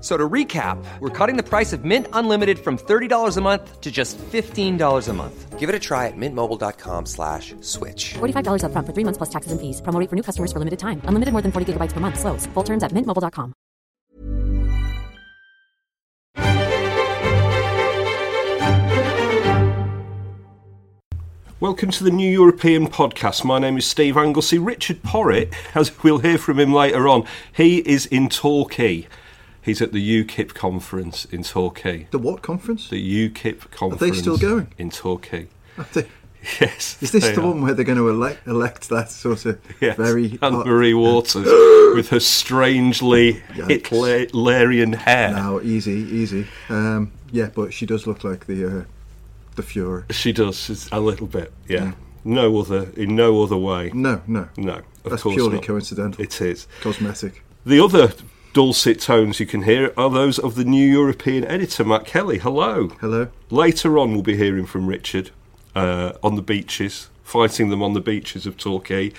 F- So to recap, we're cutting the price of Mint Unlimited from $30 a month to just $15 a month. Give it a try at mintmobile.com slash switch. $45 upfront for three months plus taxes and fees. Promo for new customers for limited time. Unlimited more than 40 gigabytes per month. Slows. Full terms at mintmobile.com. Welcome to the New European Podcast. My name is Steve Anglesey. Richard Porritt, as we'll hear from him later on, he is in Torquay. He's at the UKIP conference in Torquay. The what conference? The UKIP conference. Are they still going? In Torquay. Yes. Is this the are. one where they're going to elect, elect that sort of Yes. very Anne Marie Waters with her strangely Hitlerian hair. Now, easy, easy. Um, yeah, but she does look like the uh, the Fuhrer. She does a little bit, yeah. No other, in no other way. No, no, No, that's purely not. coincidental. It is. Cosmetic. The other dulcet tones you can hear are those of the new European editor, Matt Kelly. Hello. Hello. Later on, we'll be hearing from Richard uh, on the beaches, fighting them on the beaches of Torquay.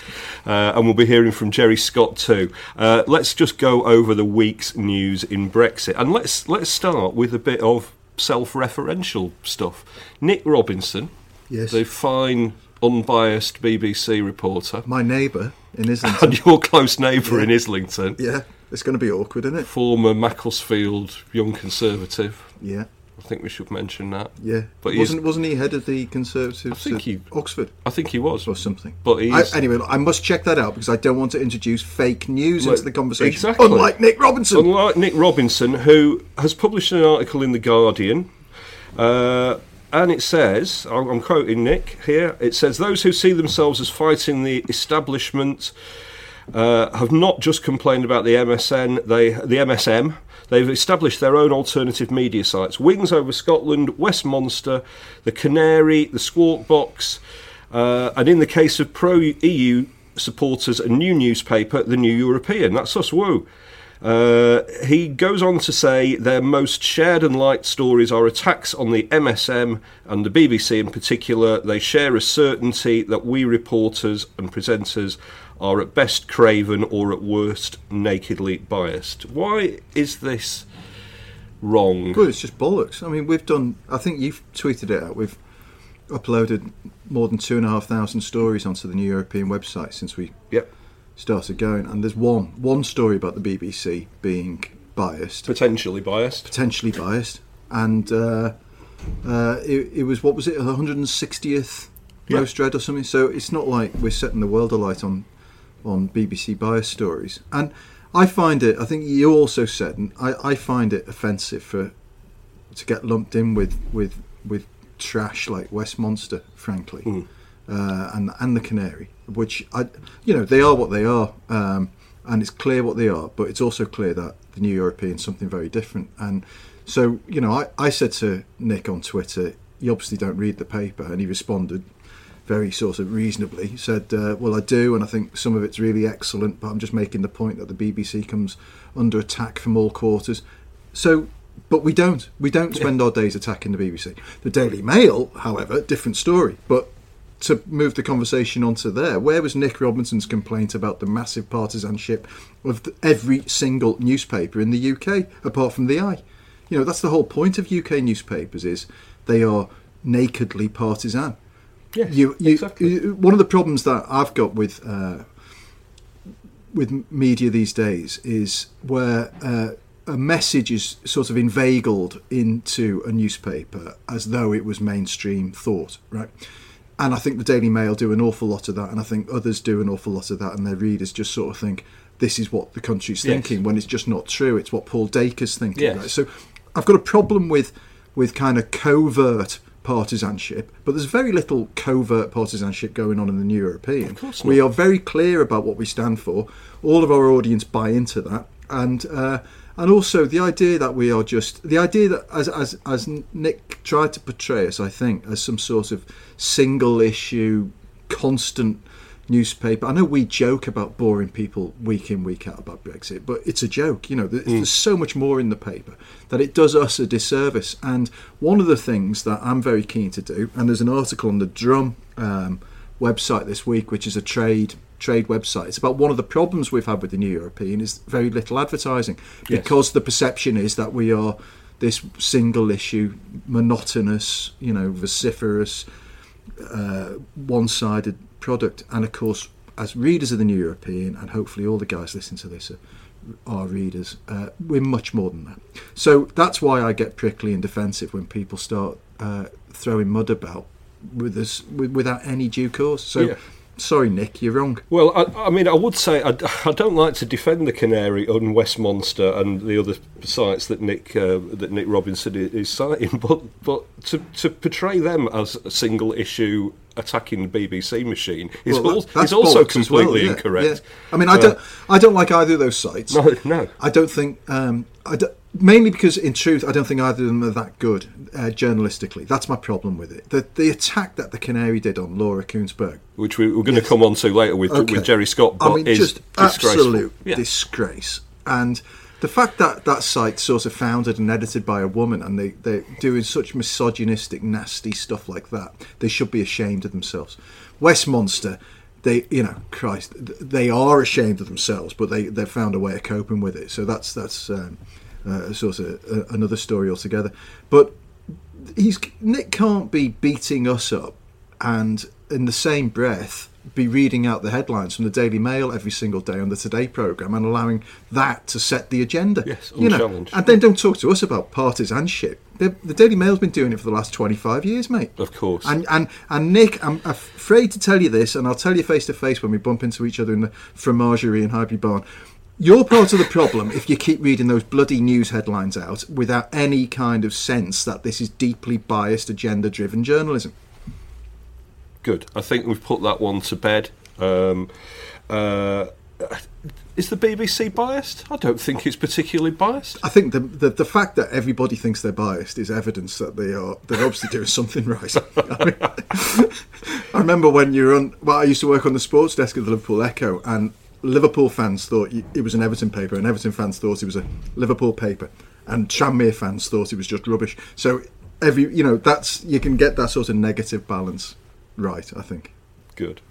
Uh, and we'll be hearing from Geri Scott too. Uh, let's just go over the week's news in Brexit. And let's, let's start with a bit of self referential stuff. Nick Robinson, Yes. the fine, unbiased BBC reporter, My neighbour in Islington. and your close neighbour in Islington yeah, it's going to be awkward, isn't it? former Macclesfield Young Conservative. Yeah, I think we should mention that. yeah. But wasn't wasn't he head of the Conservatives I think he- Oxford I think he was. or something? But I, anyway, I must check that out because I don't want to introduce fake news Look, into the conversation. exactly. Unlike Nick Robinson. unlike Nick Robinson, who has published an article in the Guardian. Uh, and it says, I'm quoting Nick here. It says those who see themselves as fighting the establishment uh, have not just complained about the MSN, they the MSM. They've established their own alternative media sites: Wings over Scotland, Westmonster, the Canary, the Squawk Box, uh, and in the case of pro-EU supporters, a new newspaper, the New European. That's us. Woo. Uh, he goes on to say their most shared and liked stories are attacks on the MSM and the BBC in particular. They share a certainty that we reporters and presenters are at best craven or at worst nakedly biased. Why is this wrong? Well, it's just bollocks. I mean, we've done. I think you've tweeted it out. We've uploaded more than two and a half thousand stories onto the New European website since we Yep. started going, and there's one one story about the BBC being biased, Potentially biased. potentially biased, and uh, uh, it, it was what was it, the 160th Yeah. most read or something. So it's not like we're setting the world alight on on BBC bias stories, and I find it. I think you also said, and I, I find it offensive for to get lumped in with with with trash like Westmonster, frankly, uh, and and the Canary, which I, you know, they are what they are, um, and it's clear what they are, but it's also clear that the New European is something very different. And so, you know, I, I said to Nick on Twitter, you obviously don't read the paper, and he responded very sort of reasonably. Said, uh, "Well, I do, and I think some of it's really excellent, but I'm just making the point that the BBC comes under attack from all quarters." So, but we don't. We don't spend our days attacking the BBC. The Daily Mail, however, different story. But to move the conversation onto there, where was Nick Robinson's complaint about the massive partisanship of every single newspaper in the UK, apart from the Eye? You know, that's the whole point of UK newspapers is they are nakedly partisan. Yes, You, you, exactly. you- one of the problems that I've got with uh, with media these days is where uh, a message is sort of inveigled into a newspaper as though it was mainstream thought, right? And I think the Daily Mail do an awful lot of that, and I think others do an awful lot of that, and their readers just sort of think this is what the country's Yes. thinking when it's just not true. It's what Paul Dacre's thinking. Yes. Right? So I've got a problem with with kind of covert partisanship, but there's very little covert partisanship going on in the New European. We are very clear about what we stand for. All of our audience buy into that, and uh, and also the idea that we are just the idea that as as as Nick tried to portray us, I think, as some sort of single issue, constant newspaper. I know we joke about boring people week in week out about Brexit, but it's a joke. You know, there's, there's so much more in the paper that it does us a disservice. And one of the things that I'm very keen to do, and there's an article on the Drum um, website this week, which is a trade trade website. It's about one of the problems we've had with the New European is very little advertising Yes. because the perception is that we are this single issue, monotonous, you know, vociferous, uh, one-sided product. And of course, as readers of the New European, and hopefully all the guys listening to this are, are readers, uh, we're much more than that. So that's why I get prickly and defensive when people start uh, throwing mud about with us with, without any due cause. So. Yeah. Sorry, Nick, you're wrong. Well, I, I mean, I would say I, I don't like to defend the Canary and Westmonster and the other sites that Nick uh, that Nick Robinson is citing, but but to, to portray them as a single issue attacking the BBC machine is, Well, al- is also as well, completely yeah, incorrect. yeah. I mean, I Uh, don't, I don't like either of those sites. No, no. I don't think. Um, I don't, mainly because, in truth, I don't think either of them are that good uh, journalistically. That's my problem with it. The the attack that the Canary did on Laura Kuenssberg. which we, we're going to come on to later with Okay. with Geri Scott. But I mean, is just absolute Yeah. disgrace. And the fact that that site sort of founded and edited by a woman and they, they're doing such misogynistic, nasty stuff like that, they should be ashamed of themselves. Westmonster, they, you know, Christ, they are ashamed of themselves, but they, they've found a way of coping with it. So that's, that's um, uh, sort of another story altogether. But he's Nick can't be beating us up and in the same breath be reading out the headlines from the Daily Mail every single day on the Today program and allowing that to set the agenda. Yes, you know, and then don't talk to us about partisanship. The, the Daily Mail's been doing it for the last twenty five years, mate. Of course. And and and Nick, I'm afraid to tell you this, and I'll tell you face to face when we bump into each other in the fromagerie in Highbury Barn. You're part of the problem if you keep reading those bloody news headlines out without any kind of sense that this is deeply biased, agenda driven journalism. Good. I think we've put that one to bed. Um, uh, is the BBC biased? I don't think it's particularly biased. I think the, the the fact that everybody thinks they're biased is evidence that they are they're obviously doing something right. I, mean, I remember when you were on. Well, I used to work on the sports desk of the Liverpool Echo, and Liverpool fans thought it was an Everton paper, and Everton fans thought it was a Liverpool paper, and Tranmere fans thought it was just rubbish. So every you know that's you can get that sort of negative balance right. I think. Good.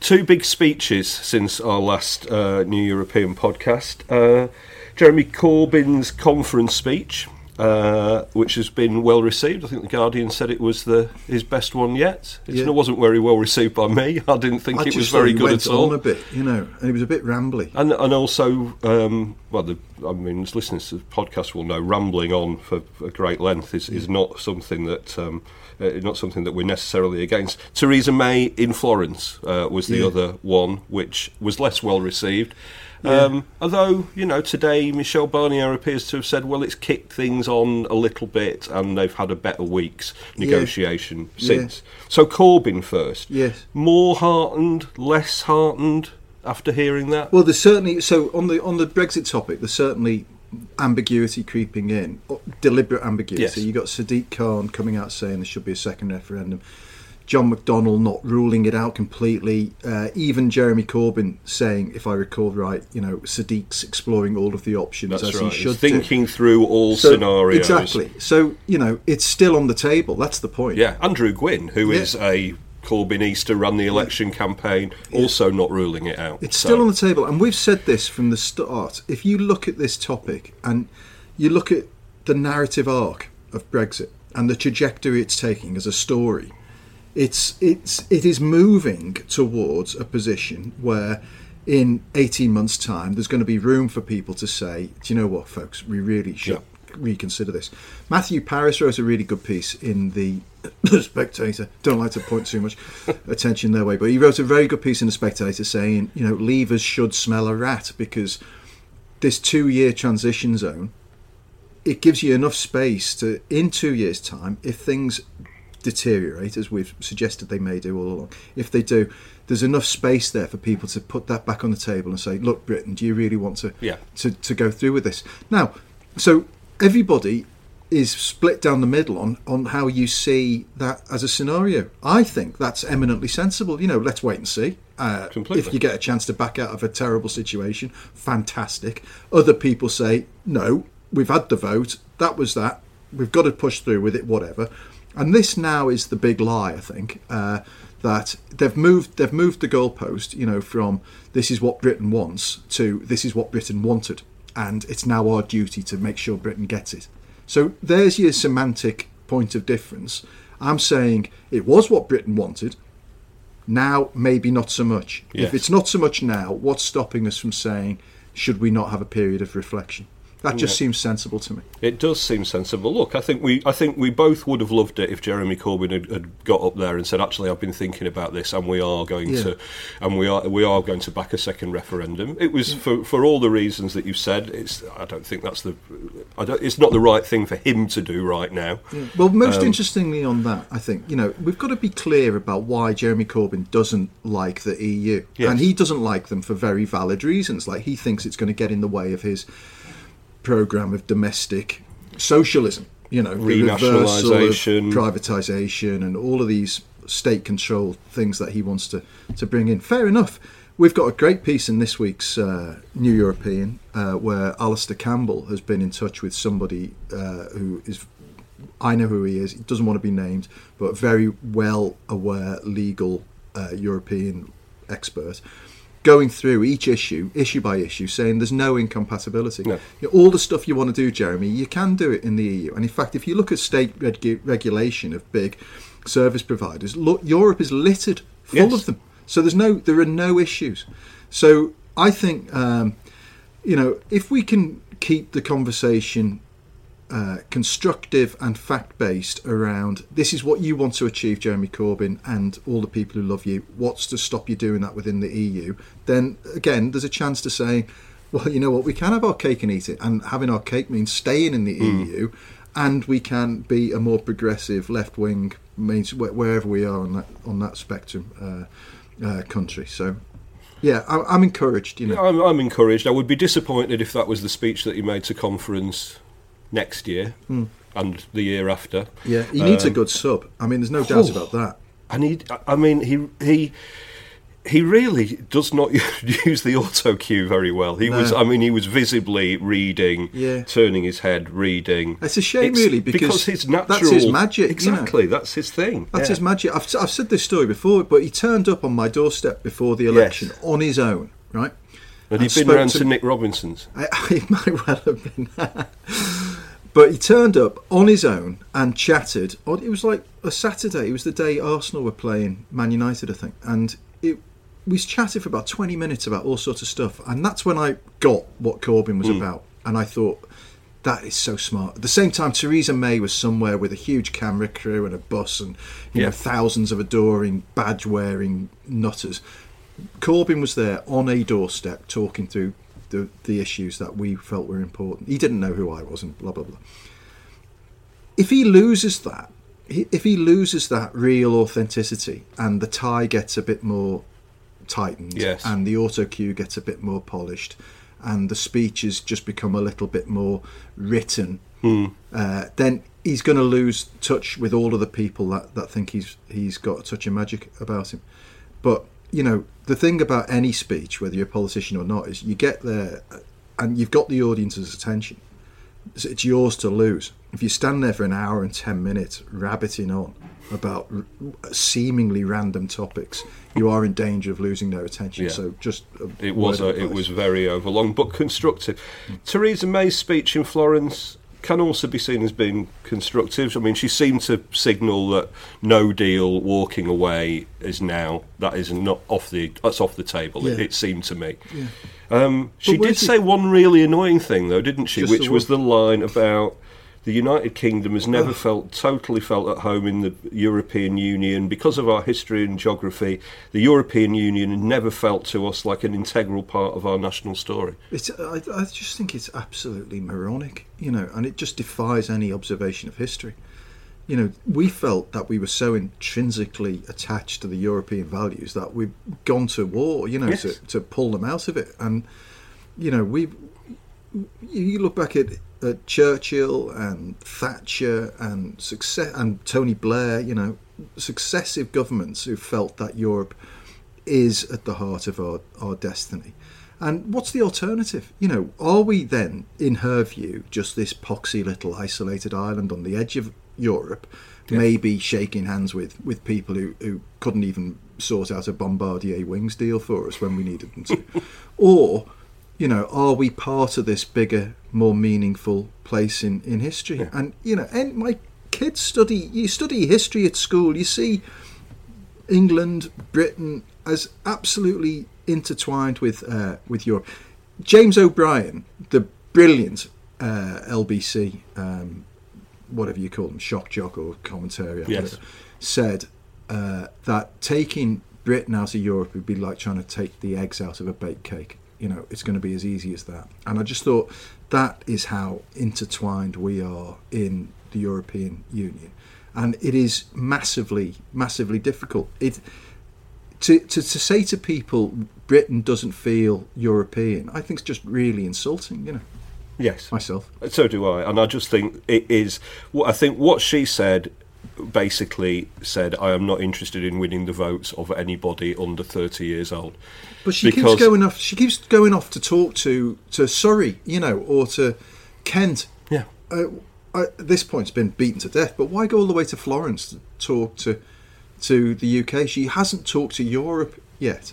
Two big speeches since our last uh, New European podcast. Uh, Jeremy Corbyn's conference speech, uh, which has been well received. I think the Guardian said it was the his best one yet. It Yeah. wasn't very well received by me. I didn't think I it was very good at all. on a bit, you know, and it was a bit rambly. And and also, um, well, the, I mean, as listeners to the podcast will know, rambling on for a great length is, is not something that um, uh, not something that we're necessarily against. Theresa May in Florence uh, was the Yeah. other one, which was less well received. Um, although you know today Michel Barnier appears to have said, well, it's kicked things on a little bit, and they've had a better week's negotiation Yeah. since. So Corbyn first, Yes. more heartened, less heartened after hearing that. Well, there's certainly so on the on the Brexit topic. There's certainly ambiguity creeping in, deliberate ambiguity. Yes. You got Sadiq Khan coming out saying there should be a second referendum. John McDonnell not ruling it out completely. Uh, even Jeremy Corbyn saying, if I recall right, you know, Sadiq's exploring all of the options That's as right. he should He's do. thinking through all So- scenarios. Exactly. So you know, it's still on the table. That's the point. Yeah, Andrew Gwynne, who is Yeah. a Corbynista, ran the election campaign, also not ruling it out. It's So- still on the table, and we've said this from the start. If you look at this topic and you look at the narrative arc of Brexit and the trajectory it's taking as a story, it's it's it is moving towards a position where in 18 months time there's going to be room for people to say do you know what folks? We really should reconsider this. Matthew Parris wrote a really good piece in the Spectator. Don't like to point too much attention their way, but he wrote a very good piece in the Spectator saying, you know, levers should smell a rat because this two-year transition zone it gives you enough space to, in two years' time, if things deteriorate, as we've suggested they may do all along, if they do, there's enough space there for people to put that back on the table and say, look, Britain, do you really want to, Yeah. to, to go through with this? Now, so everybody is split down the middle on, on how you see that as a scenario. I think that's eminently sensible. You know, let's wait and see. Uh. If you get a chance to back out of a terrible situation, fantastic. Other people say, no, we've had the vote, that was that, we've got to push through with it, whatever. And this now is the big lie, I think, uh, that they've moved they've moved the goalpost, you know, from this is what Britain wants to this is what Britain wanted, and it's now our duty to make sure Britain gets it. So there's your semantic point of difference. I'm saying it was what Britain wanted. Now, maybe not so much. Yes. If it's not so much now, what's stopping us from saying, should we not have a period of reflection? That just seems sensible to me. It does seem sensible. Look, I think we, I think we both would have loved it if Jeremy Corbyn had, had got up there and said, "Actually, I've been thinking about this, and we are going Yeah. to, and we are, we are going to back a second referendum." It was for, for all the reasons that you've said. It's, I don't think that's the, I don't, it's not the right thing for him to do right now. Well, most Um, interestingly on that, I think, you know, we've got to be clear about why Jeremy Corbyn doesn't like the EU. Yes. And he doesn't like them for very valid reasons. Like, he thinks it's going to get in the way of his programme of domestic socialism, you know, Renationalisation. privatisation and all of these state controlled things that he wants to, to bring in. Fair enough. We've got a great piece in this week's uh, New European uh, where Alastair Campbell has been in touch with somebody uh, who is I know who he is. He doesn't want to be named, but very well aware legal uh, European expert, going through each issue, issue by issue, saying there's no incompatibility. No. You know, all the stuff you want to do, Jeremy, you can do it in the EU. And in fact, if you look at state regu- regulation of big service providers, look, Europe is littered full Yes. of them. So there's no, there are no issues. So I think, um, you know, if we can keep the conversation uh, constructive and fact based around this is what you want to achieve, Jeremy Corbyn, and all the people who love you. What's to stop you doing that within the EU? Then again, there's a chance to say, well, you know what, we can have our cake and eat it, and having our cake means staying in the EU, and we can be a more progressive left wing, means wherever we are on that on that spectrum uh, uh, country. So. Yeah, I, I'm encouraged. You know, I'm, I'm encouraged. I would be disappointed if that was the speech that he made to conference next year and the year after. yeah, he needs a Um, good sub. I mean, there's no doubt oh. about that. And he, I mean, he he he really does not use the auto cue very well. He was, I mean, he was visibly reading, Yeah. turning his head, reading. It's a shame, really, because his natural that's his magic, you know. Exactly, that's his thing. That's yeah. his magic. I've, I've said this story before, but he turned up on my doorstep before the election Yes. on his own, right? And he'd been round to- to Nick Robinson's. I, it might well have been But he turned up on his own and chatted. Oh, it was like a Saturday. It was the day Arsenal were playing Man United, I think. And it, we chatted for about 20 minutes about all sorts of stuff. And that's when I got what Corbyn was hmm. about. And I thought, that is so smart. At the same time, Theresa May was somewhere with a huge camera crew and a bus and you know thousands of adoring, badge-wearing nutters. Corbyn was there on a doorstep talking through the, the issues that we felt were important. He didn't know who I was and blah blah blah. If he loses that, if he loses that real authenticity and the tie gets a bit more tightened Yes. and the auto cue gets a bit more polished and the speeches just become a little bit more written, uh, then he's going to lose touch with all of the people that, that think he's he's got a touch of magic about him. But you know, the thing about any speech, whether you're a politician or not, is you get there and you've got the audience's attention. So it's yours to lose. If you stand there for an hour and ten minutes rabbiting on about r- seemingly random topics, you are in danger of losing their attention. Yeah. So just It was a, it was very overlong but constructive. Theresa May's speech in Florence can also be seen as being constructive. I mean, she seemed to signal that no deal, walking away is now that is not off the that's off the table. It, Yeah. it seemed to me. Um, she did say one really annoying thing though, didn't she? Just Which was the line about The United Kingdom has never felt totally felt at home in the European Union because of our history and geography. The European Union never felt to us like an integral part of our national story. It's, I, I just think it's absolutely moronic, you know, and it just defies any observation of history. You know, we felt that we were so intrinsically attached to the European values that we've gone to war, you know, Yes. to, to pull them out of it. And, you know, we you look back at, at Churchill and Thatcher and success and Tony Blair, you know, successive governments who felt that Europe is at the heart of our, our destiny. And what's the alternative? You know, are we then, in her view, just this poxy little isolated island on the edge of Europe, maybe shaking hands with, with people who, who couldn't even sort out a Bombardier Wings deal for us when we needed them to? or, you know, are we part of this bigger, more meaningful place in, in history? And, you know, and my kids study, you study history at school, you see England, Britain as absolutely intertwined with uh, with Europe. James O'Brien, the brilliant uh, LBC, um, whatever you call them, shock jock or commentary, Yes. said uh, that taking Britain out of Europe would be like trying to take the eggs out of a baked cake. You know, it's going to be as easy as that. And I just thought that is how intertwined we are in the European Union. And it is massively, massively difficult. It to, to, to say to people Britain doesn't feel European, I think it's just really insulting, you know, Yes. myself. So do I, and I just think it is. I think what she said basically said, "I am not interested in winning the votes of anybody under thirty years old." But she Because- keeps going off. She keeps going off to talk to to Surrey, you know, or to Kent. Yeah. Uh, at this point, it's been beaten to death. But why go all the way to Florence to talk to to the UK? She hasn't talked to Europe yet,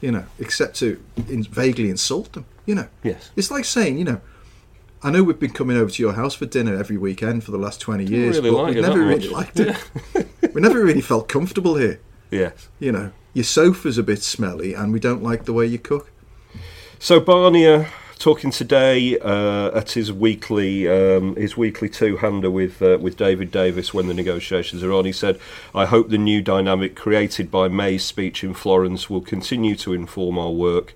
you know, except to in, vaguely insult them. You know. Yes. It's like saying, you know. I know we've been coming over to your house for dinner every weekend for the last twenty years, really but like we've never really liked it. we never really felt comfortable here. Yes. You know, your sofa's a bit smelly, and we don't like the way you cook. So Barnier talking today uh, at his weekly um, his weekly two hander with uh, with David Davis when the negotiations are on. He said, "I hope the new dynamic created by May's speech in Florence will continue to inform our work.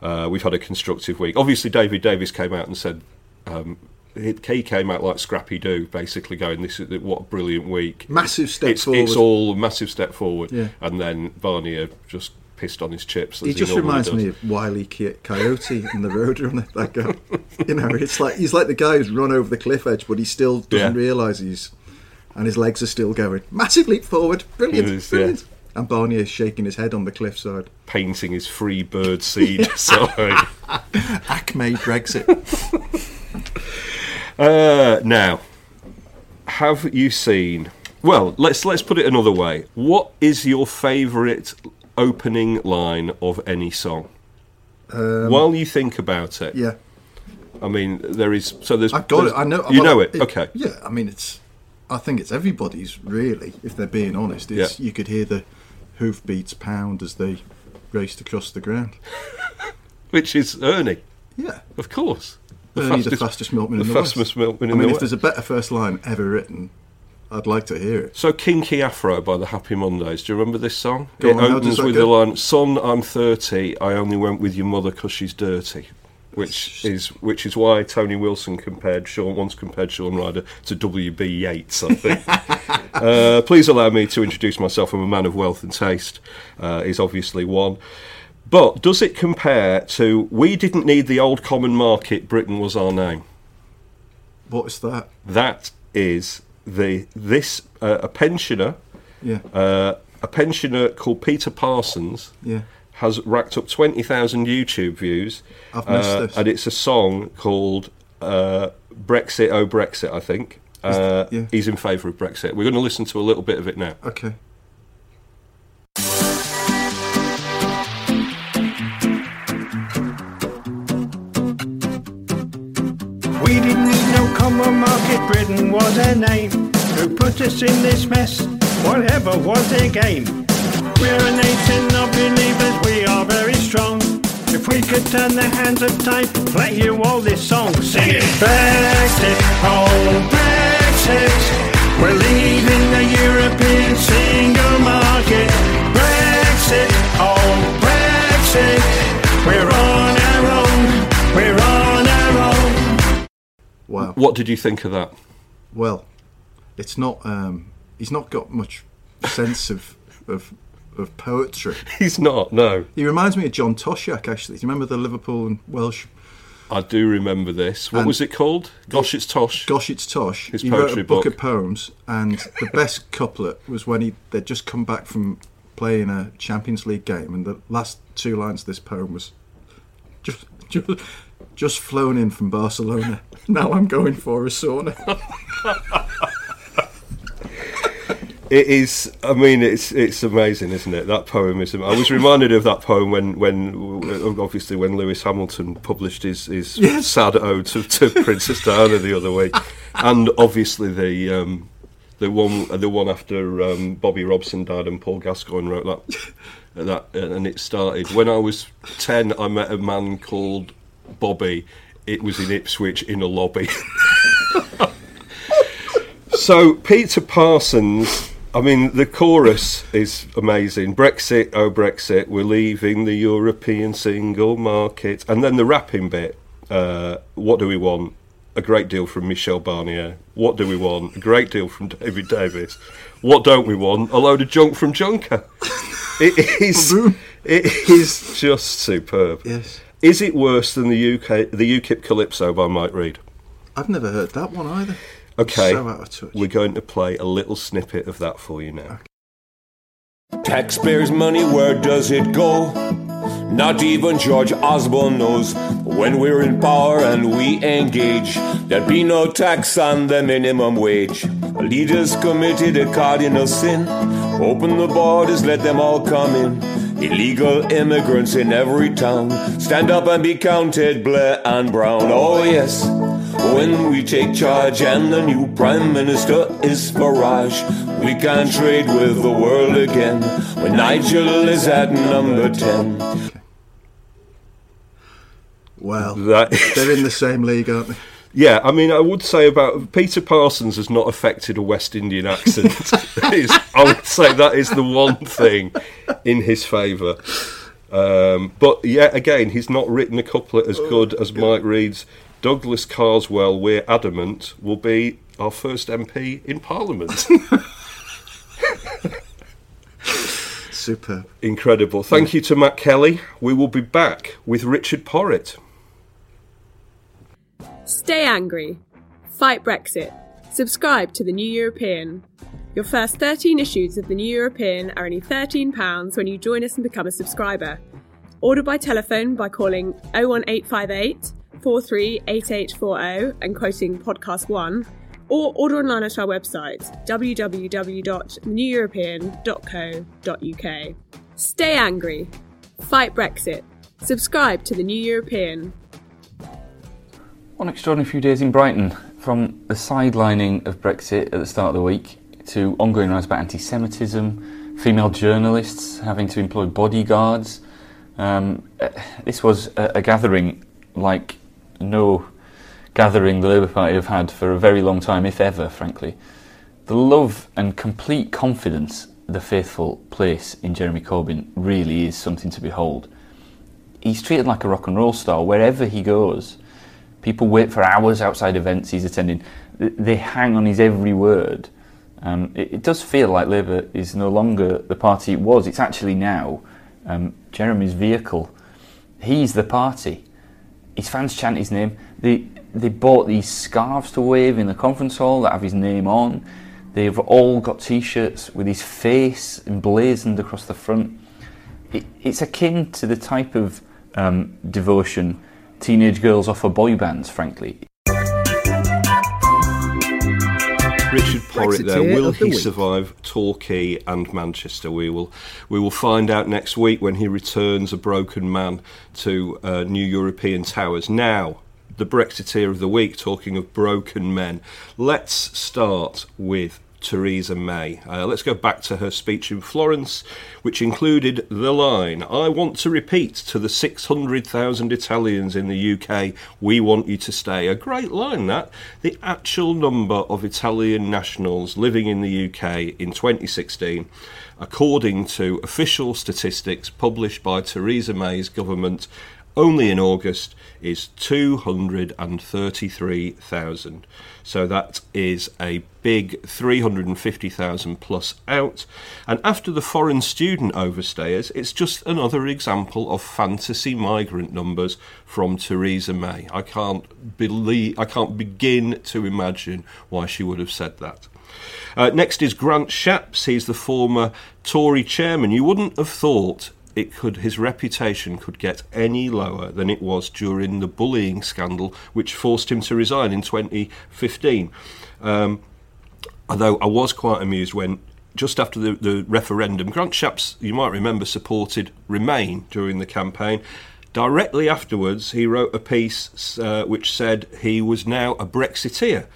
Uh, we've had a constructive week. Obviously, David Davis came out and said." Um, he he came out like Scrappy Doo, basically going, "This is what a brilliant week." Massive step it's, forward. It's all a massive step forward. Yeah. And then Barnier just pissed on his chips. As He just reminds does. me of Wiley Coyote in the Roadrunner. That guy, you know, it's like he's like the guy who's run over the cliff edge, but he still doesn't Yeah. realise he's, and his legs are still going. Massive leap forward, brilliant, is, yeah. brilliant. And Barnier's shaking his head on the cliffside. painting his free bird seed sign. Acme Brexit. Uh, now, have you seen? Well, let's let's put it another way. What is your favourite opening line of any song? While you think about it, Um, yeah, I mean, there is so there's. I've got there's- it. I know. you know it. Okay. Yeah, I mean, it's. I think it's everybody's really, if they're being honest. It's, Yeah. You could hear the hoofbeats pound as they raced across the ground. Which is Ernie, Yeah. of course. Ernie, the fastest milkman in the fastest West. milkman I mean, the if there's a better first line ever written, I'd like to hear it. So Kinky Afro by the Happy Mondays. Do you remember this song? Go it on, opens with go? the line, "Son, I'm 30. I only went with your mother 'cause she's dirty," which is which is why Tony Wilson compared Sean once compared Shaun Ryder to W.B. Yeats. I think. uh, please allow me to introduce myself. I'm a man of wealth and taste. Uh, is obviously one. But does it compare to "We didn't need the old common market. Britain was our name." What is that? That is the this uh, a pensioner Yeah. uh, a pensioner called Peter Parsons yeah. has racked up 20,000 YouTube views. I've missed uh, this. And it's a song called uh, Brexit, Oh Brexit, I think. Uh, yeah. He's in favour of Brexit. We're going to listen to a little bit of it now. Okay. Market, Britain was their name. Who put us in this mess? Whatever was their game? We're a nation of believers, we are very strong. If we could turn the hands of time, play you all this song, sing it. Brexit, oh Brexit. We're leaving the European single What did you think of that? Well, it's not. Um, he's not got much sense of of of poetry. He's not. No, He reminds me of John Toshack. Actually, do you remember the Liverpool and Welsh? I do remember this. What And- was it called? Gosh, it's Tosh. Gosh, it's Tosh. His he wrote a book, book. of poems, and the best couplet was when he they'd just come back from playing a Champions League game, and the last two lines of this poem was just just, just flown in from Barcelona. Now I'm going for a sauna. It is. I mean, it's it's amazing, isn't it? That poem is. I was reminded of that poem when when obviously when Lewis Hamilton published his his Yes. sad ode to, to Princess Diana the other week, and obviously the. Um, the one, the one after um, Bobby Robson died and Paul Gascoigne wrote that, that, and it started when I was ten. I met a man called Bobby. It was in Ipswich in a lobby. So Peter Parsons, I mean, the chorus is amazing. Brexit, oh Brexit, we're leaving the European single market, and then the rapping bit. Uh, what do we want? A great deal from Michel Barnier. What do we want? A great deal from David Davis. What don't we want? A load of junk from Juncker. It is. It is just superb. Yes. Is it worse than the UK, the UKIP Calypso by Mike Read? I've never heard that one either. Okay, So out of touch. we're going to play a little snippet of that for you now. Taxpayers' money, where does it go? Not even George Osborne knows. When we're in power and we engage, there'd be no tax on the minimum wage. Leaders committed a cardinal sin. Open the borders, let them all come in. Illegal immigrants in every town. Stand up and be counted, Blair and Brown. Oh, yes. When we take charge and the new prime minister is Farage, we can trade with the world again. When Nigel is at number 10. Well, That- they're in the same league, aren't they? Yeah, I mean, I would say about Peter Parsons has not affected a West Indian accent. Is- I would say that is the one thing in his favour. Um, but yet again, he's not written a couplet as good as Mike Read's. Douglas Carswell, we're adamant, will be our first MP in Parliament. Superb. Incredible. Thank you to Matt Kelly. We will be back with Richard Porritt. Stay angry. Fight Brexit. Subscribe to The New European. Your first 13 issues of The New European are only £13 when you join us and become a subscriber. Order by telephone by calling 01858 438840 and quoting podcast 1, or order online at our website www.neweuropean.co.uk. Stay angry. Fight Brexit. Subscribe to The New European. One extraordinary few days in Brighton, from the sidelining of Brexit at the start of the week to ongoing rise about anti Semitism, female journalists having to employ bodyguards. Um, this was a, a gathering like no gathering the Labour Party have had for a very long time, if ever, frankly. The love and complete confidence the faithful place in Jeremy Corbyn really is something to behold. He's treated like a rock and roll star wherever he goes. People wait for hours outside events he's attending. They hang on his every word. Um, it, it does feel like Labour is no longer the party it was. It's actually now um, Jeremy's vehicle. He's the party. His fans chant his name. They they bought these scarves to wave in the conference hall that have his name on. They've all got T-shirts with his face emblazoned across the front. It, it's akin to the type of um, devotion teenage girls offer boy bands. Frankly, Richard Porritt there. Will he week. survive Torquay and Manchester? We will we will find out next week when he returns a broken man to uh, New European Towers. Now, the Brexiteer of the week, talking of broken men. Let's start with Theresa May. Uh, let's go back to her speech in Florence, which included the line I want to repeat to the 600,000 Italians in the UK, we want you to stay. A great line, that. The actual number of Italian nationals living in the UK in 2016 according to official statistics published by Theresa May's government only in August, is 233,000. So that is a big 350,000 plus out. And after the foreign student overstayers, it's just another example of fantasy migrant numbers from Theresa May. I can't believe, I can't begin to imagine why she would have said that. Uh, next is Grant Shapps. He's the former Tory chairman. You wouldn't have thought it could his reputation could get any lower than it was during the bullying scandal which forced him to resign in 2015. Um, although I was quite amused when just after the, the referendum, Grant Shapps, you might remember, supported Remain during the campaign. Directly afterwards, he wrote a piece uh, which said he was now a Brexiteer.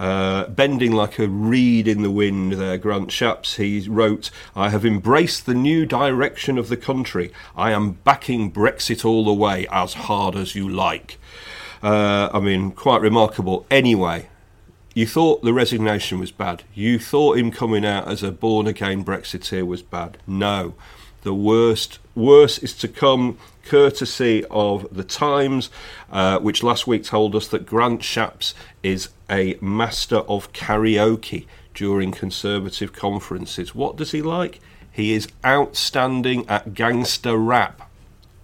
Uh, bending like a reed in the wind there, Grant Shapps, he wrote, I have embraced the new direction of the country. I am backing Brexit all the way, as hard as you like. Uh, I mean, quite remarkable. Anyway, you thought the resignation was bad. You thought him coming out as a born again Brexiteer was bad. No. The worst, worse is to come courtesy of the Times, uh, which last week told us that Grant Shapps is a master of karaoke during Conservative conferences. What does he like? He is outstanding at gangster rap.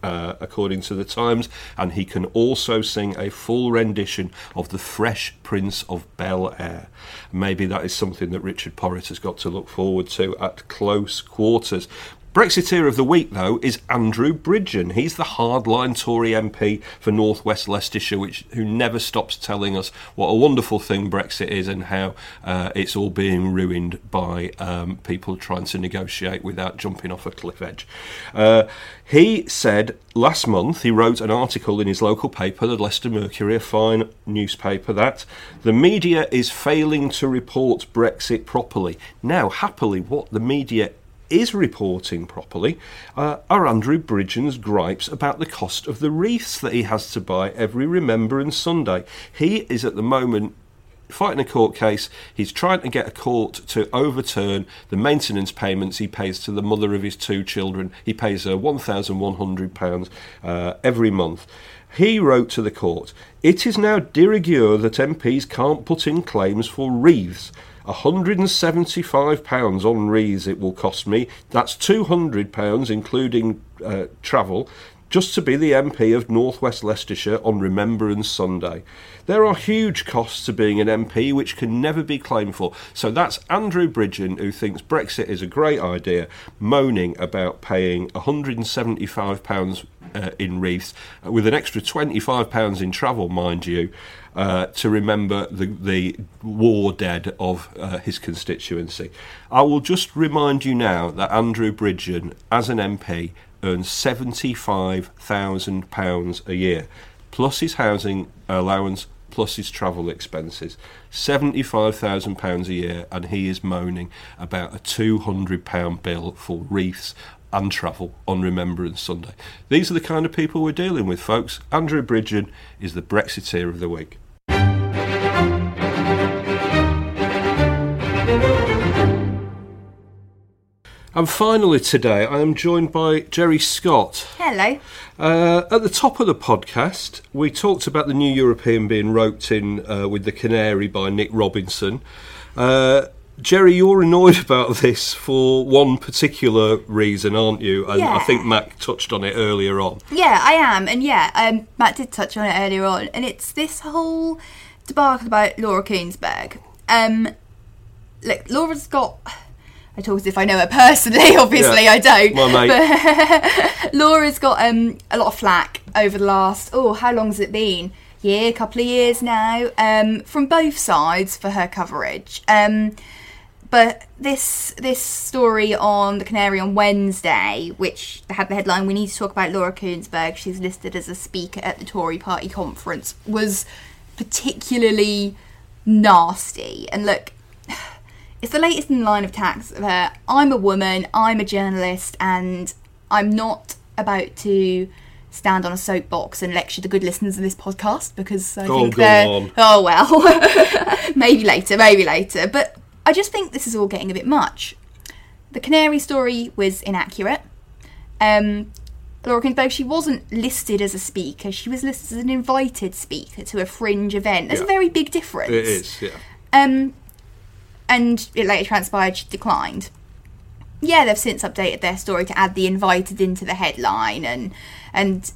Uh, according to the Times, and he can also sing a full rendition of The Fresh Prince of Bel Air. Maybe that is something that Richard Porritt has got to look forward to at close quarters. Brexiteer of the week, though, is Andrew Bridgen. He's the hardline Tory MP for North West Leicestershire, which who never stops telling us what a wonderful thing Brexit is and how uh, it's all being ruined by um, people trying to negotiate without jumping off a cliff edge. Uh, he said last month he wrote an article in his local paper, the Leicester Mercury, a fine newspaper, that the media is failing to report Brexit properly. Now, happily, what the media is reporting properly uh, are Andrew Bridgen's gripes about the cost of the wreaths that he has to buy every Remembrance Sunday. He is at the moment fighting a court case. He's trying to get a court to overturn the maintenance payments he pays to the mother of his two children. He pays her £1,100 uh, every month. He wrote to the court, It is now de rigueur that MPs can't put in claims for wreaths. £175 on wreaths it will cost me. That's £200 including uh, travel just to be the MP of North West Leicestershire on Remembrance Sunday. There are huge costs to being an MP which can never be claimed for. So that's Andrew Bridgen, who thinks Brexit is a great idea, moaning about paying £175 uh, in wreaths, uh, with an extra £25 in travel, mind you uh, to remember the, the war dead of uh, his constituency. I will just remind you now that Andrew Bridgen, as an MP, earns £75,000 a year, plus his housing allowance, plus his travel expenses. £75,000 a year, and he is moaning about a £200 bill for wreaths and travel on Remembrance Sunday. These are the kind of people we're dealing with, folks. Andrew Bridgen is the Brexiteer of the week. And finally, today I am joined by Geri Scott. Hello. Uh, at the top of the podcast, we talked about the new European being roped in uh, with the Canary by Nick Robinson. Uh, Geri, you're annoyed about this for one particular reason, aren't you? And Yeah. I think Matt touched on it earlier on. Yeah, I am, and yeah, um, Matt did touch on it earlier on, and it's this whole debacle about Laura Kuenssberg. Um, look, Laura's got. I talk as if I know her personally. Obviously, Yeah. I don't. My mate. But Laura's got um, a lot of flack over the last. Oh, how long's it been? Year, a couple of years now, um, from both sides for her coverage. Um, but this this story on the Canary on Wednesday, which had the headline "We need to talk about Laura Kuenssberg. She's listed as a speaker at the Tory Party conference," was particularly nasty. And look, it's the latest in the line of attacks of her. I'm a woman, I'm a journalist, and I'm not about to stand on a soapbox and lecture the good listeners of this podcast because I Oh, think go they're. on. Oh, well. maybe later, maybe later. But I just think this is all getting a bit much. The Canary story was inaccurate. Um, Laura Kuenssberg, she wasn't listed as a speaker, she was listed as an invited speaker to a fringe event. There's Yeah. a very big difference. It is, yeah. Um, and it later transpired she declined. Yeah, they've since updated their story to add the invited into the headline, and and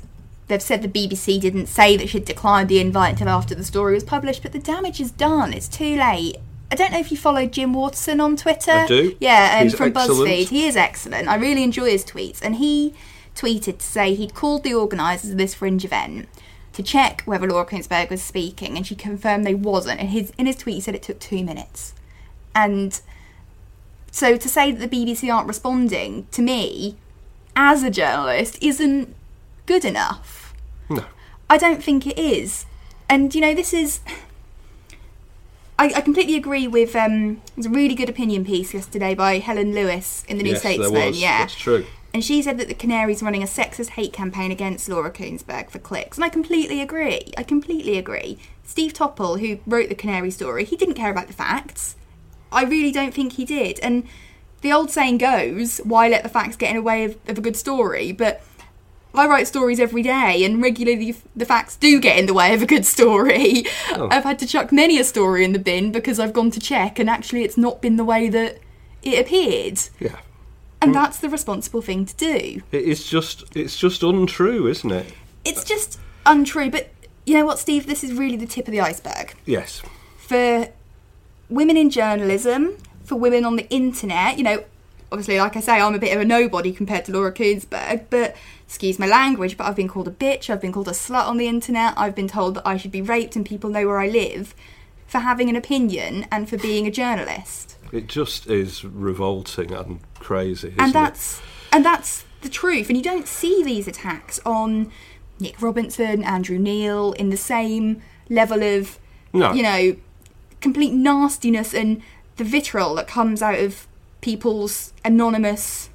they've said the BBC didn't say that she'd declined the invite until after the story was published, but the damage is done. It's too late. I don't know if you follow Jim Waterson on Twitter. I do. Yeah, and He's from excellent. BuzzFeed, he is excellent. I really enjoy his tweets, and he tweeted to say he'd called the organisers of this fringe event to check whether Laura Kuenssberg was speaking, and she confirmed they wasn't. And his in his tweet he said it took two minutes, and so to say that the BBC aren't responding to me as a journalist isn't good enough. No. I don't think it is. And you know, this is. I, I completely agree with. Um, there's a really good opinion piece yesterday by Helen Lewis in the New yes, there Statesman. was. Yeah, That's true. and she said that the Canary's running a sexist hate campaign against Laura Kuenssberg for clicks. And I completely agree. I completely agree. Steve Topple, who wrote the Canary story, he didn't care about the facts. I really don't think he did. And the old saying goes, why let the facts get in the way of, of a good story? But I write stories every day, and regularly the facts do get in the way of a good story. Oh. I've had to chuck many a story in the bin because I've gone to check, and actually it's not been the way that it appeared. Yeah. And that's the responsible thing to do. It is just it's just untrue, isn't it? It's just untrue. But you know what, Steve? This is really the tip of the iceberg. Yes. For women in journalism, for women on the internet, you know, obviously, like I say, I'm a bit of a nobody compared to Laura Kuenssberg, but excuse my language, but I've been called a bitch, I've been called a slut on the internet, I've been told that I should be raped and people know where I live for having an opinion and for being a journalist. It just is revolting and crazy, and it? that's and that's the truth. And you don't see these attacks on Nick Robinson, Andrew Neil in the same level of No. you know complete nastiness and the vitriol that comes out of people's anonymous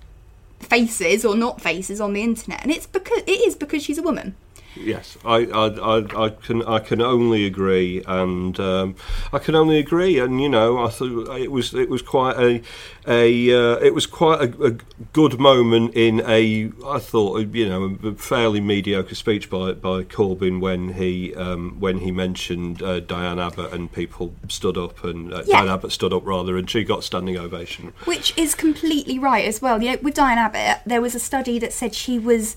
faces or not faces on the internet. And it's because it is because she's a woman. Yes, I, I, I, I can I can only agree, and um, I can only agree, and you know, I thought it was it was quite a a uh, it was quite a, a good moment in a I thought you know a fairly mediocre speech by by Corbyn when he um, when he mentioned uh, Diane Abbott and people stood up and uh, Yeah. Diane Abbott stood up rather, and she got standing ovation. Which is completely right as well. You know, with Diane Abbott, there was a study that said she was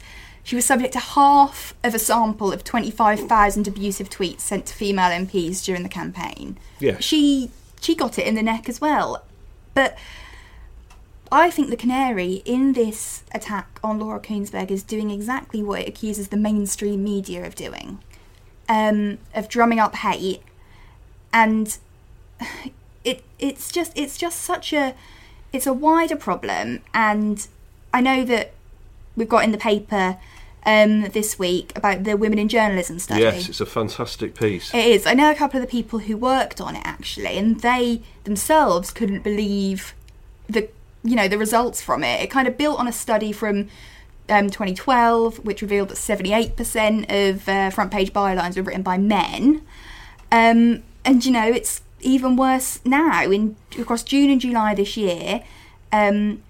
she was subject to half of a sample of 25,000 abusive tweets sent to female MPs during the campaign. Yes. She she got it in the neck as well. But I think the canary in this attack on Laura Kuenssberg is doing exactly what it accuses the mainstream media of doing. Um, of drumming up hate and it it's just it's just such a it's a wider problem and I know that we've got in the paper um, this week about the women in journalism study. Yes, it's a fantastic piece. It is. I know a couple of the people who worked on it actually, and they themselves couldn't believe the you know the results from it. It kind of built on a study from um, 2012, which revealed that 78% of uh, front page bylines were written by men. Um, and you know it's even worse now. In across June and July this year, um,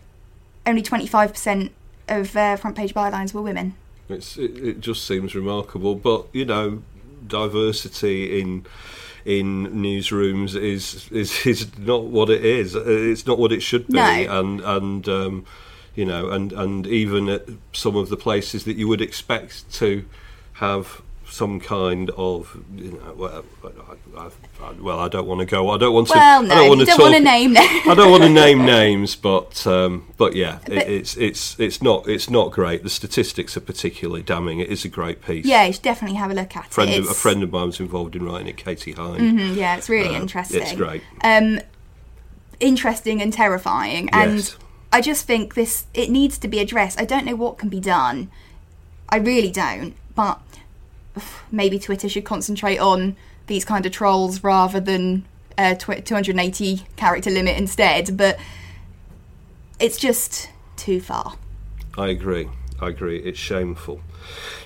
only 25% of uh, front page bylines were women. It's, it, it just seems remarkable, but you know, diversity in in newsrooms is is is not what it is. Uh, It's not what it should be, No. and and um, you know, and and even at some of the places that you would expect to have some kind of you know well I, I, I, well I don't want to go I don't want to Well, I no, don't want, to, don't talk wanna name names. I don't want to name names but um, but yeah But- it, it's it's it's not it's not great the statistics are particularly damning it is a great piece Yeah, you should definitely have a look at friend it. of, a friend of mine was involved in writing it Katie Hine Mhm, yeah, it's really Uh, interesting. it's great Um, interesting and terrifying, and Yes. I just think this it needs to be addressed. I don't know what can be done. I really don't, but maybe Twitter should concentrate on these kind of trolls rather than uh, tw- 280 character limit instead. But it's just too far. I agree. I agree. It's shameful.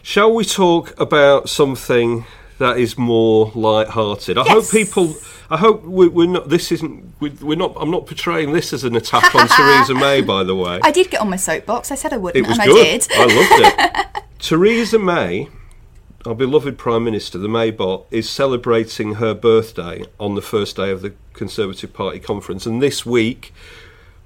Shall we talk about something that is more light-hearted? I hope people. I hope we, we're not. This isn't. we- We're not. I'm not portraying this as an attack on Theresa May. By the way, I did get on my soapbox. I said I wouldn't, it was and good. I did. I loved it. Theresa May, our beloved Prime Minister, the Maybot, is celebrating her birthday on the first day of the Conservative Party conference. And this week,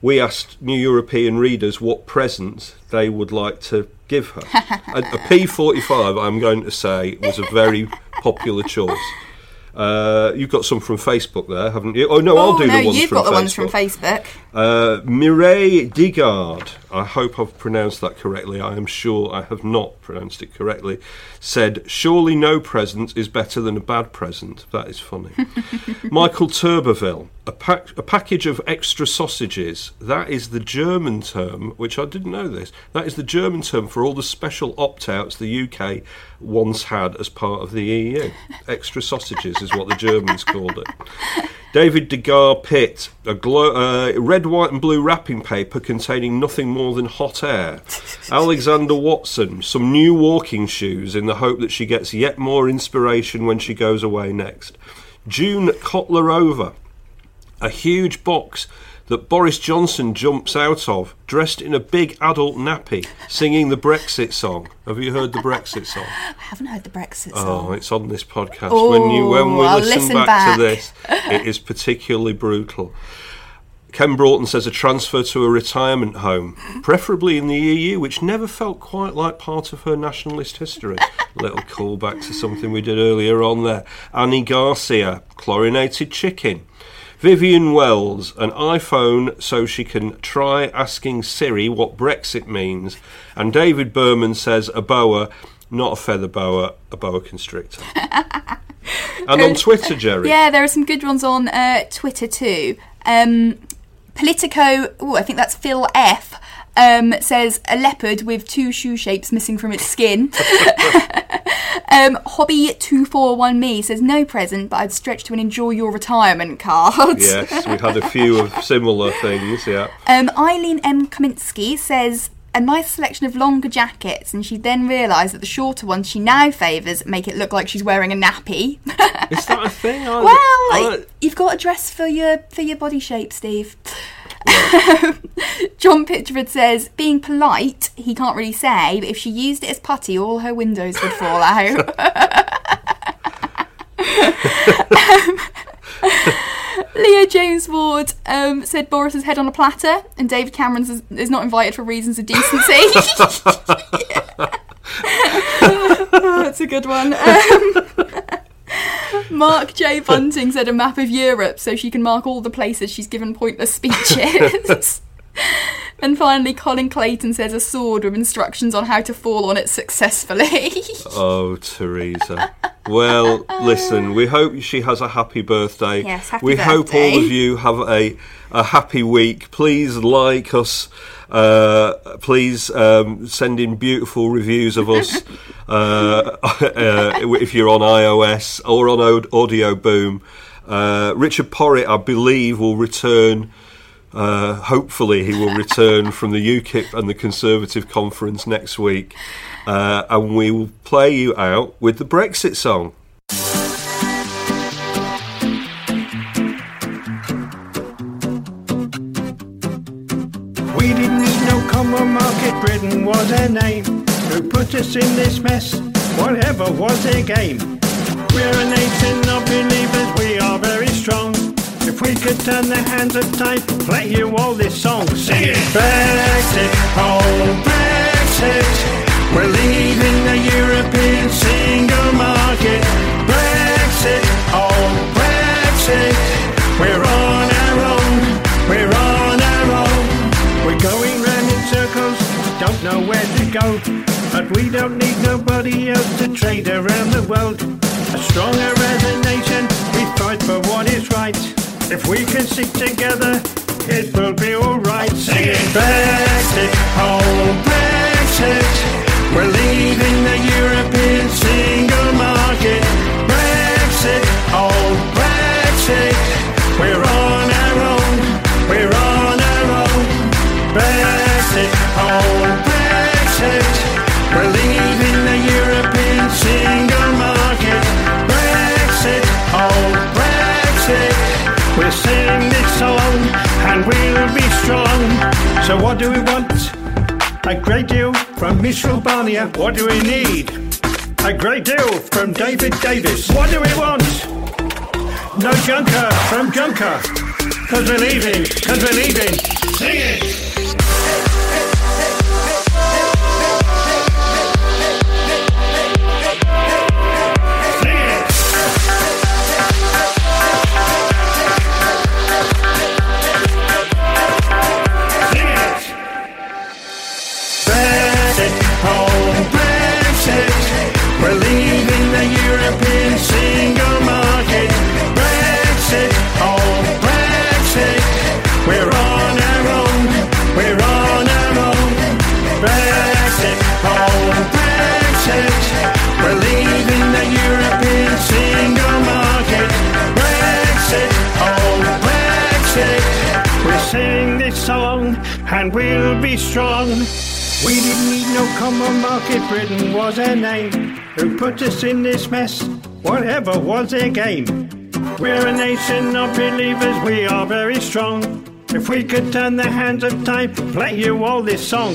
we asked New European readers what present they would like to give her. a, a P45, I'm going to say, was a very popular choice. Uh, you've got some from Facebook there, haven't you? Oh no, I'll oh, do no, the ones you've from got the Facebook. ones from Facebook. Uh, Mireille Digard, I hope I've pronounced that correctly. I am sure I have not pronounced it correctly. Said, "Surely no present is better than a bad present." That is funny. Michael Turbeville, a, pack, a package of extra sausages. That is the German term, which I didn't know this. That is the German term for all the special opt-outs the UK once had as part of the EU. extra sausages is what the Germans called it. David Degar Pitt, a uh, red, white, and blue wrapping paper containing nothing more than hot air. Alexander Watson, some new walking shoes in the hope that she gets yet more inspiration when she goes away next. June Kotlerova, a huge box that Boris Johnson jumps out of, dressed in a big adult nappy, singing the Brexit song. Have you heard the Brexit song? I haven't heard the Brexit Oh, song. Oh, it's on this podcast. when you when we I'll listen, listen back, back. to this, it is particularly brutal. Ken Broughton says a transfer to a retirement home, preferably in the EU, which never felt quite like part of her nationalist history. Little callback to something we did earlier on there. Annie Garcia, chlorinated chicken. Vivian Wells, an iPhone so she can try asking Siri what Brexit means. And David Berman says a boa, not a feather boa, a boa constrictor. and on Twitter, Jerry. Yeah, there are some good ones on uh, Twitter too. Um, Politico, oh, I think that's Phil F. Um, says a leopard with two shoe shapes missing from its skin. um, Hobby two four one me says no present, but I'd stretch to an enjoy your retirement card. Yes, we've had a few of similar things, yeah. Um, Eileen M. Kaminsky says a nice selection of longer jackets, and she then realised that the shorter ones she now favours make it look like she's wearing a nappy. Is that a thing? I, well, I- you've got a dress for your for your body shape, Steve. John Pitchford says, being polite, he can't really say, but if she used it as putty, all her windows would fall out. Leah James Ward um, said Boris's head on a platter, and David Cameron's is, is not invited for reasons of decency. That's a good one. Um, Mark J. Bunting said a map of Europe so she can mark all the places she's given pointless speeches. and finally, Colin Clayton says a sword with instructions on how to fall on it successfully. Oh, Theresa. Well, listen, we hope she has a happy birthday. Yes, happy we hope all of you have a, a happy week. Please like us. Uh, please um, send in beautiful reviews of us uh, uh, if you're on iOS or on Aud- Audio Boom. Uh, Richard Porritt, I believe, will return. Uh, hopefully, he will return from the UKIP and the Conservative conference next week, uh, and we will play you out with the Brexit song. Us in this mess, whatever was their game. We're a nation of believers, we are very strong. If we could turn the hands of time, play you all this song. Sing it! Brexit, oh Brexit. We're leaving the European single market. Brexit, oh Brexit. We're on our own, we're on our own. We're going round in circles, don't know where to go. But we don't need nobody else to trade around the world. A stronger as a nation, we fight for what is right. If we can stick together, it will be alright. Sing it! Brexit, oh Brexit. We're leaving the European single market. Brexit, oh Brexit. What do we want? A great deal from Michel Barnier. What do we need? A great deal from David Davis. What do we want? No junker from Juncker. Cause we're leaving, cause we're leaving. Sing it! And we'll be strong. We didn't need no common market, Britain was our name. Who put us in this mess? Whatever was their game. We're a nation of believers, we are very strong. If we could turn the hands of time, play you all this song.